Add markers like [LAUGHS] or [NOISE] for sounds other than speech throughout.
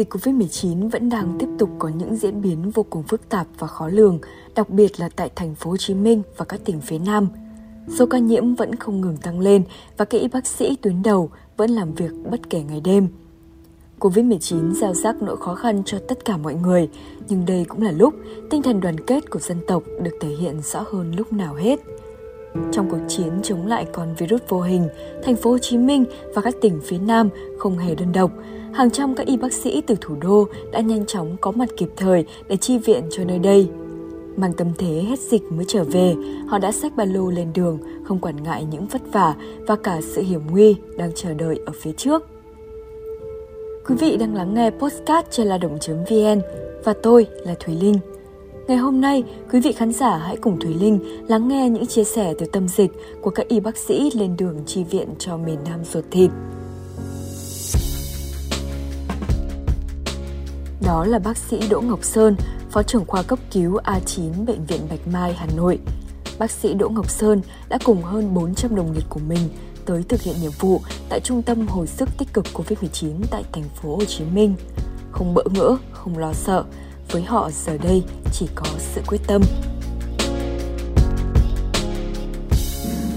dịch Covid-19 vẫn đang tiếp tục có những diễn biến vô cùng phức tạp và khó lường, đặc biệt là tại thành phố Hồ Chí Minh và các tỉnh phía Nam. Số ca nhiễm vẫn không ngừng tăng lên và các y bác sĩ tuyến đầu vẫn làm việc bất kể ngày đêm. Covid-19 gieo rắc nỗi khó khăn cho tất cả mọi người, nhưng đây cũng là lúc tinh thần đoàn kết của dân tộc được thể hiện rõ hơn lúc nào hết. Trong cuộc chiến chống lại con virus vô hình, thành phố Hồ Chí Minh và các tỉnh phía Nam không hề đơn độc. Hàng trăm các y bác sĩ từ thủ đô đã nhanh chóng có mặt kịp thời để chi viện cho nơi đây. Mang tâm thế hết dịch mới trở về, họ đã xách ba lô lên đường, không quản ngại những vất vả và cả sự hiểm nguy đang chờ đợi ở phía trước. Quý vị đang lắng nghe postcard trên la động.vn và tôi là Thủy Linh. Ngày hôm nay, quý vị khán giả hãy cùng Thúy Linh lắng nghe những chia sẻ từ tâm dịch của các y bác sĩ lên đường chi viện cho miền Nam ruột thịt. Đó là bác sĩ Đỗ Ngọc Sơn, Phó trưởng khoa cấp cứu A9 Bệnh viện Bạch Mai, Hà Nội. Bác sĩ Đỗ Ngọc Sơn đã cùng hơn 400 đồng nghiệp của mình tới thực hiện nhiệm vụ tại Trung tâm Hồi sức tích cực COVID-19 tại thành phố Hồ Chí Minh. Không bỡ ngỡ, không lo sợ, với họ giờ đây chỉ có sự quyết tâm.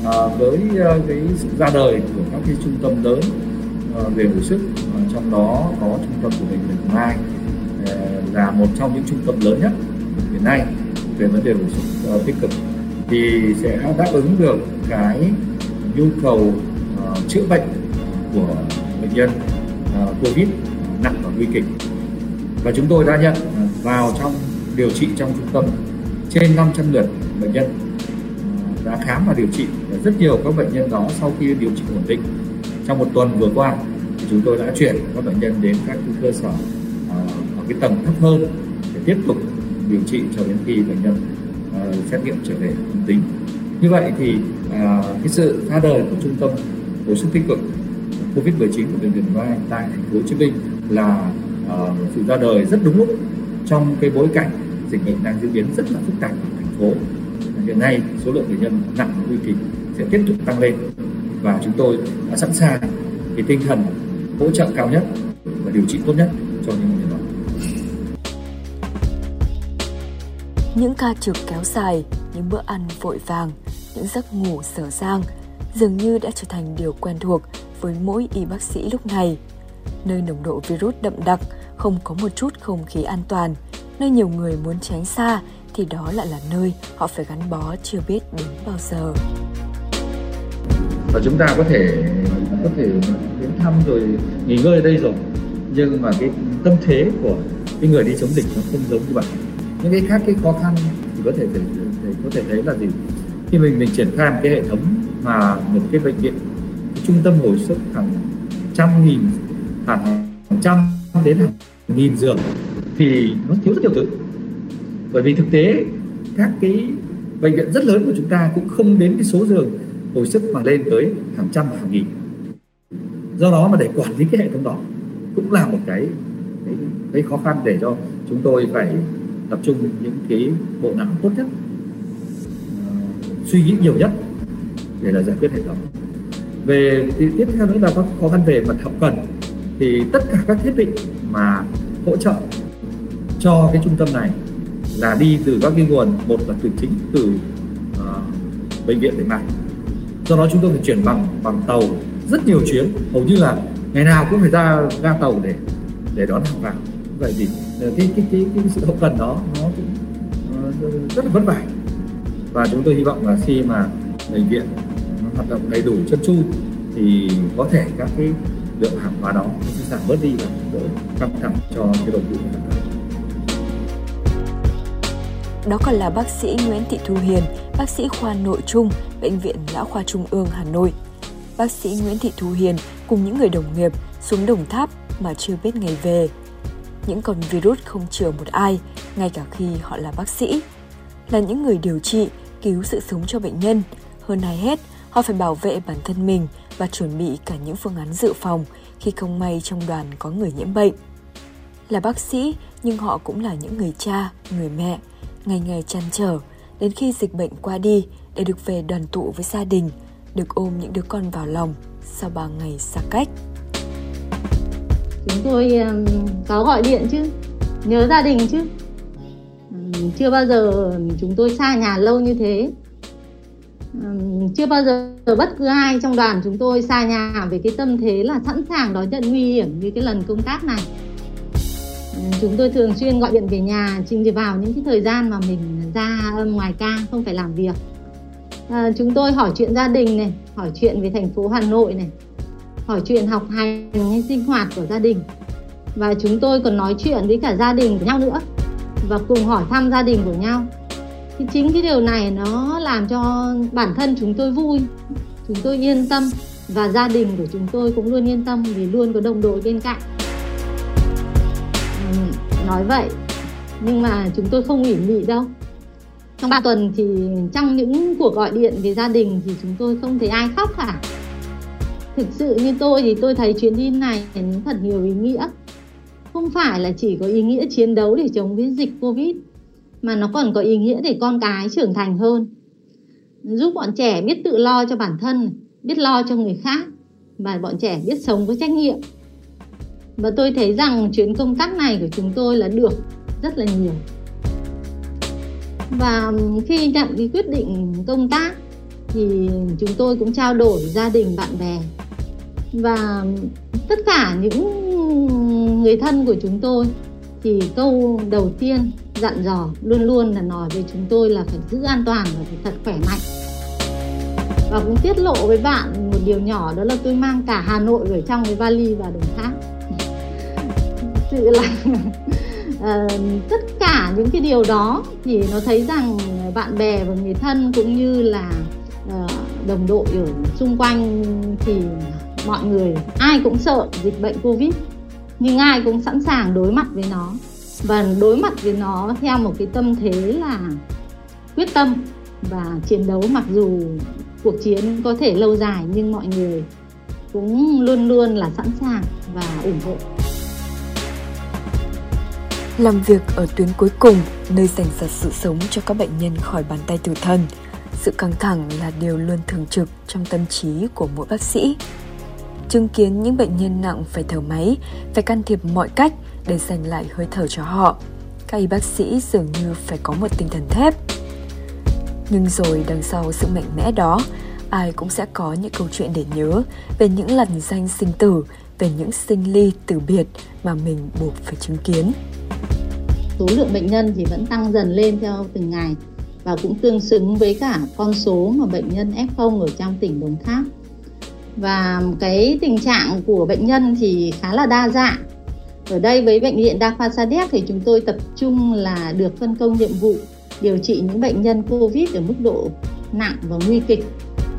À, với ờ, cái sự ra đời của các cái trung tâm lớn ờ, về hồi sức trong đó có trung tâm của bệnh viện Bạch Mai là một trong những trung tâm lớn nhất hiện nay về vấn đề hồi sức ờ, tích cực thì sẽ đáp ứng được cái nhu cầu chữa bệnh của bệnh nhân covid nặng và nguy kịch và chúng tôi đã nhận vào trong điều trị trong trung tâm. Trên 500 lượt bệnh nhân đã khám và điều trị. Và rất nhiều các bệnh nhân đó sau khi điều trị ổn định, trong một tuần vừa qua, thì chúng tôi đã chuyển các bệnh nhân đến các cơ sở à, ở cái tầng thấp hơn để tiếp tục điều trị cho đến khi bệnh nhân à, xét nghiệm trở về âm tính. Như vậy thì à, cái sự ra đời của trung tâm hồi sức tích cực COVID-19 của bệnh viện Vai tại thành phố Hồ Chí Minh là sự ra đời rất đúng lúc trong cái bối cảnh dịch bệnh đang diễn biến rất là phức tạp ở thành phố hiện nay số lượng bệnh nhân nặng nguy kịch sẽ tiếp tục tăng lên và chúng tôi đã sẵn sàng cái tinh thần hỗ trợ cao nhất và điều trị tốt nhất cho những bệnh nhân đó. Những ca trực kéo dài, những bữa ăn vội vàng, những giấc ngủ sở sang dường như đã trở thành điều quen thuộc với mỗi y bác sĩ lúc này. Nơi nồng độ virus đậm đặc, không có một chút không khí an toàn, nơi nhiều người muốn tránh xa thì đó lại là nơi họ phải gắn bó chưa biết đến bao giờ. Và chúng ta có thể có thể đến thăm rồi nghỉ ngơi ở đây rồi. Nhưng mà cái tâm thế của cái người đi chống dịch nó không giống như vậy những cái khác cái khó khăn thì có thể, thể, thể có thể thấy là gì? Khi mình mình triển khai một cái hệ thống mà một cái bệnh viện cái trung tâm hồi sức hàng trăm nghìn hàng trăm đến hàng nghìn giường thì nó thiếu rất nhiều thứ. Bởi vì thực tế các cái bệnh viện rất lớn của chúng ta cũng không đến cái số giường hồi sức mà lên tới hàng trăm hàng nghìn. Do đó mà để quản lý cái hệ thống đó cũng là một cái cái, cái khó khăn để cho chúng tôi phải tập trung những cái bộ não tốt nhất ờ, suy nghĩ nhiều nhất để là giải quyết hệ thống. Về tiếp theo nữa là có khó khăn về mặt hậu cần thì tất cả các thiết bị mà hỗ trợ cho cái trung tâm này là đi từ các cái nguồn một là từ chính từ uh, bệnh viện để mai do đó chúng tôi phải chuyển bằng bằng tàu rất nhiều chuyến. Hầu như là ngày nào cũng phải ra ga tàu để để đón hàng vào. Vậy thì ờ, cái cái cái, cái sự hậu cần đó nó cũng uh, rất là vất vả. Và chúng tôi hy vọng là khi mà bệnh viện hoạt động đầy đủ chân chu thì có thể các cái lượng hàng hóa đó sẽ giảm bớt đi và đỡ căng thẳng cho cái đội ngũ đó còn là bác sĩ Nguyễn Thị Thu Hiền, bác sĩ khoa nội trung, Bệnh viện Lão khoa Trung ương Hà Nội. Bác sĩ Nguyễn Thị Thu Hiền cùng những người đồng nghiệp xuống Đồng Tháp mà chưa biết ngày về. Những con virus không chừa một ai, ngay cả khi họ là bác sĩ. Là những người điều trị, cứu sự sống cho bệnh nhân. Hơn ai hết, họ phải bảo vệ bản thân mình và chuẩn bị cả những phương án dự phòng khi không may trong đoàn có người nhiễm bệnh. Là bác sĩ, nhưng họ cũng là những người cha, người mẹ, ngày ngày chăn trở đến khi dịch bệnh qua đi để được về đoàn tụ với gia đình, được ôm những đứa con vào lòng sau ba ngày xa cách. chúng tôi có gọi điện chứ nhớ gia đình chứ chưa bao giờ chúng tôi xa nhà lâu như thế chưa bao giờ bất cứ ai trong đoàn chúng tôi xa nhà về cái tâm thế là sẵn sàng đón nhận nguy hiểm như cái lần công tác này. Chúng tôi thường xuyên gọi điện về nhà chính vào những cái thời gian mà mình ra ngoài ca không phải làm việc. À, chúng tôi hỏi chuyện gia đình này hỏi chuyện về thành phố hà nội này hỏi chuyện học hành hay sinh hoạt của gia đình. Và chúng tôi còn nói chuyện với cả gia đình của nhau nữa và cùng hỏi thăm gia đình của nhau thì chính cái điều này nó làm cho bản thân chúng tôi vui, chúng tôi yên tâm và gia đình của chúng tôi cũng luôn yên tâm vì luôn có đồng đội bên cạnh. Ừ, nói vậy, nhưng mà chúng tôi không ủy mị đâu. Trong 3 tuần thì trong những cuộc gọi điện về gia đình thì chúng tôi không thấy ai khóc cả. Thực sự như tôi thì tôi thấy chuyến đi này thật nhiều ý nghĩa. Không phải là chỉ có ý nghĩa chiến đấu để chống với dịch covid mà nó còn có ý nghĩa để con cái trưởng thành hơn. Giúp bọn trẻ biết tự lo cho bản thân, biết lo cho người khác và bọn trẻ biết sống với trách nhiệm. Và tôi thấy rằng chuyến công tác này của chúng tôi là được rất là nhiều. Và khi nhận cái quyết định công tác thì chúng tôi cũng trao đổi gia đình, bạn bè. Và tất cả những người thân của chúng tôi thì câu đầu tiên dặn dò luôn luôn là nói với chúng tôi là phải giữ an toàn và phải thật khỏe mạnh. Và cũng tiết lộ với bạn một điều nhỏ đó là tôi mang cả Hà Nội ở trong cái vali và Đồng Tháp [LAUGHS] sự là uh, [LAUGHS] tất cả những cái điều đó thì nó thấy rằng bạn bè và người thân cũng như là uh, đồng đội ở xung quanh thì mọi người ai cũng sợ dịch bệnh covid nhưng ai cũng sẵn sàng đối mặt với nó. Và đối mặt với nó theo một cái tâm thế là quyết tâm và chiến đấu, mặc dù cuộc chiến có thể lâu dài nhưng mọi người cũng luôn luôn là sẵn sàng và ủng hộ. Làm việc ở tuyến cuối cùng, nơi dành giật sự sống cho các bệnh nhân khỏi bàn tay tử thần, sự căng thẳng là điều luôn thường trực trong tâm trí của mỗi bác sĩ chứng kiến những bệnh nhân nặng phải thở máy, phải can thiệp mọi cách để giành lại hơi thở cho họ. Các y bác sĩ dường như phải có một tinh thần thép. Nhưng rồi đằng sau sự mạnh mẽ đó, ai cũng sẽ có những câu chuyện để nhớ về những lần danh sinh tử, về những sinh ly từ biệt mà mình buộc phải chứng kiến. Số lượng bệnh nhân thì vẫn tăng dần lên theo từng ngày và cũng tương xứng với cả con số mà bệnh nhân F0 ở trong tỉnh Đồng Tháp. Và cái tình trạng của bệnh nhân thì khá là đa dạng. Ở đây với bệnh viện Đa khoa Sa Đéc thì chúng tôi tập trung là được phân công nhiệm vụ điều trị những bệnh nhân COVID ở mức độ nặng và nguy kịch.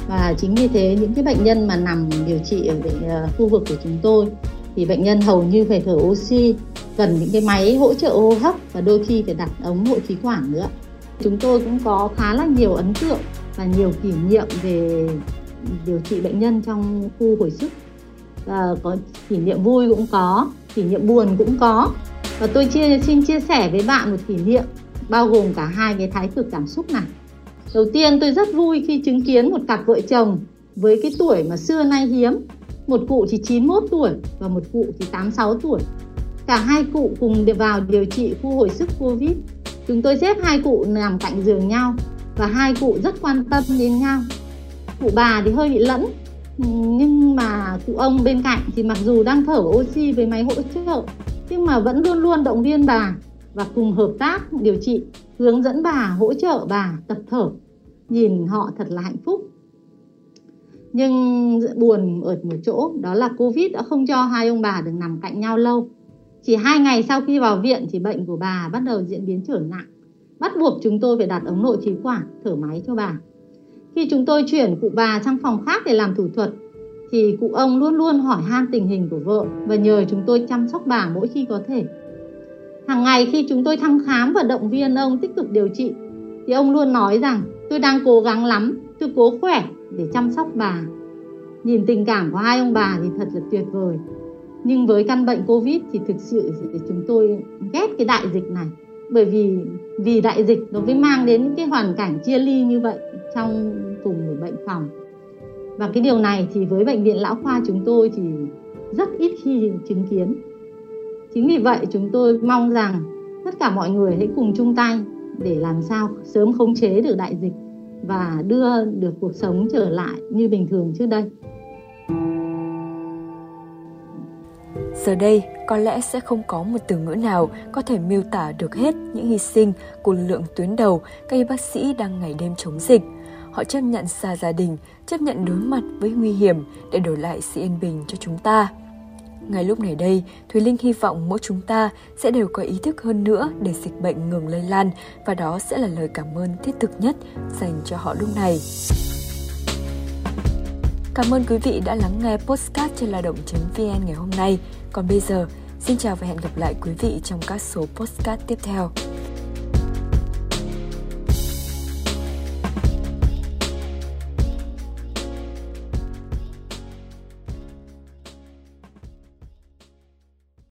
Và chính vì thế, những cái bệnh nhân mà nằm điều trị ở bệnh ờ, khu vực của chúng tôi thì bệnh nhân hầu như phải thở oxy, cần những cái máy hỗ trợ hô hấp và đôi khi phải đặt ống hộ khí quản nữa chúng tôi cũng có khá là nhiều ấn tượng và nhiều kỷ niệm về điều trị bệnh nhân trong khu hồi sức. Và có kỷ niệm vui cũng có, kỷ niệm buồn cũng có. Và tôi chia, xin chia sẻ với bạn một kỷ niệm, bao gồm cả hai cái thái cực cảm xúc này. Đầu tiên, tôi rất vui khi chứng kiến một cặp vợ chồng với cái tuổi mà xưa nay hiếm. Một cụ thì 91 tuổi và một cụ thì 86 tuổi. Cả hai cụ cùng vào điều trị khu hồi sức Covid. Chúng tôi xếp hai cụ nằm cạnh giường nhau và hai cụ rất quan tâm đến nhau. Cụ bà thì hơi bị lẫn, ừ, nhưng mà cụ ông bên cạnh thì mặc dù đang thở oxy với máy hỗ trợ nhưng mà vẫn luôn luôn động viên bà và cùng hợp tác điều trị, hướng dẫn bà, hỗ trợ bà tập thở. Nhìn họ thật là hạnh phúc. Nhưng buồn ở một chỗ đó là Covid đã không cho hai ông bà được nằm cạnh nhau lâu. Chỉ hai ngày sau khi vào viện thì bệnh của bà bắt đầu diễn biến trở nặng. Bắt buộc chúng tôi phải đặt ống nội khí quản, thở máy cho bà. Khi chúng tôi chuyển cụ bà sang phòng khác để làm thủ thuật, thì cụ ông luôn luôn hỏi han tình hình của vợ và nhờ chúng tôi chăm sóc bà mỗi khi có thể. Hàng ngày khi chúng tôi thăm khám và động viên ông tích cực điều trị, thì ông luôn nói rằng tôi đang cố gắng lắm, tôi cố khỏe để chăm sóc bà. Nhìn tình cảm của hai ông bà thì thật là tuyệt vời nhưng với căn bệnh covid thì thực sự chúng tôi ghét cái đại dịch này bởi vì vì đại dịch nó mới mang đến những cái hoàn cảnh chia ly như vậy trong cùng một bệnh phòng và cái điều này thì với bệnh viện lão khoa chúng tôi thì rất ít khi chứng kiến Chính vì vậy chúng tôi mong rằng tất cả mọi người hãy cùng chung tay để làm sao sớm khống chế được đại dịch và đưa được cuộc sống trở lại như bình thường trước đây. Giờ đây, có lẽ sẽ không có một từ ngữ nào có thể miêu tả được hết những hy sinh của lực lượng tuyến đầu các y bác sĩ đang ngày đêm chống dịch. Họ chấp nhận xa gia đình, chấp nhận đối mặt với nguy hiểm để đổi lại sự yên bình cho chúng ta. Ngay lúc này đây, Thùy Linh hy vọng mỗi chúng ta sẽ đều có ý thức hơn nữa để dịch bệnh ngừng lây lan và đó sẽ là lời cảm ơn thiết thực nhất dành cho họ lúc này. Cảm ơn quý vị đã lắng nghe postcard trên lao động.vn ngày hôm nay. Còn bây giờ, xin chào và hẹn gặp lại quý vị trong các số postcard tiếp theo.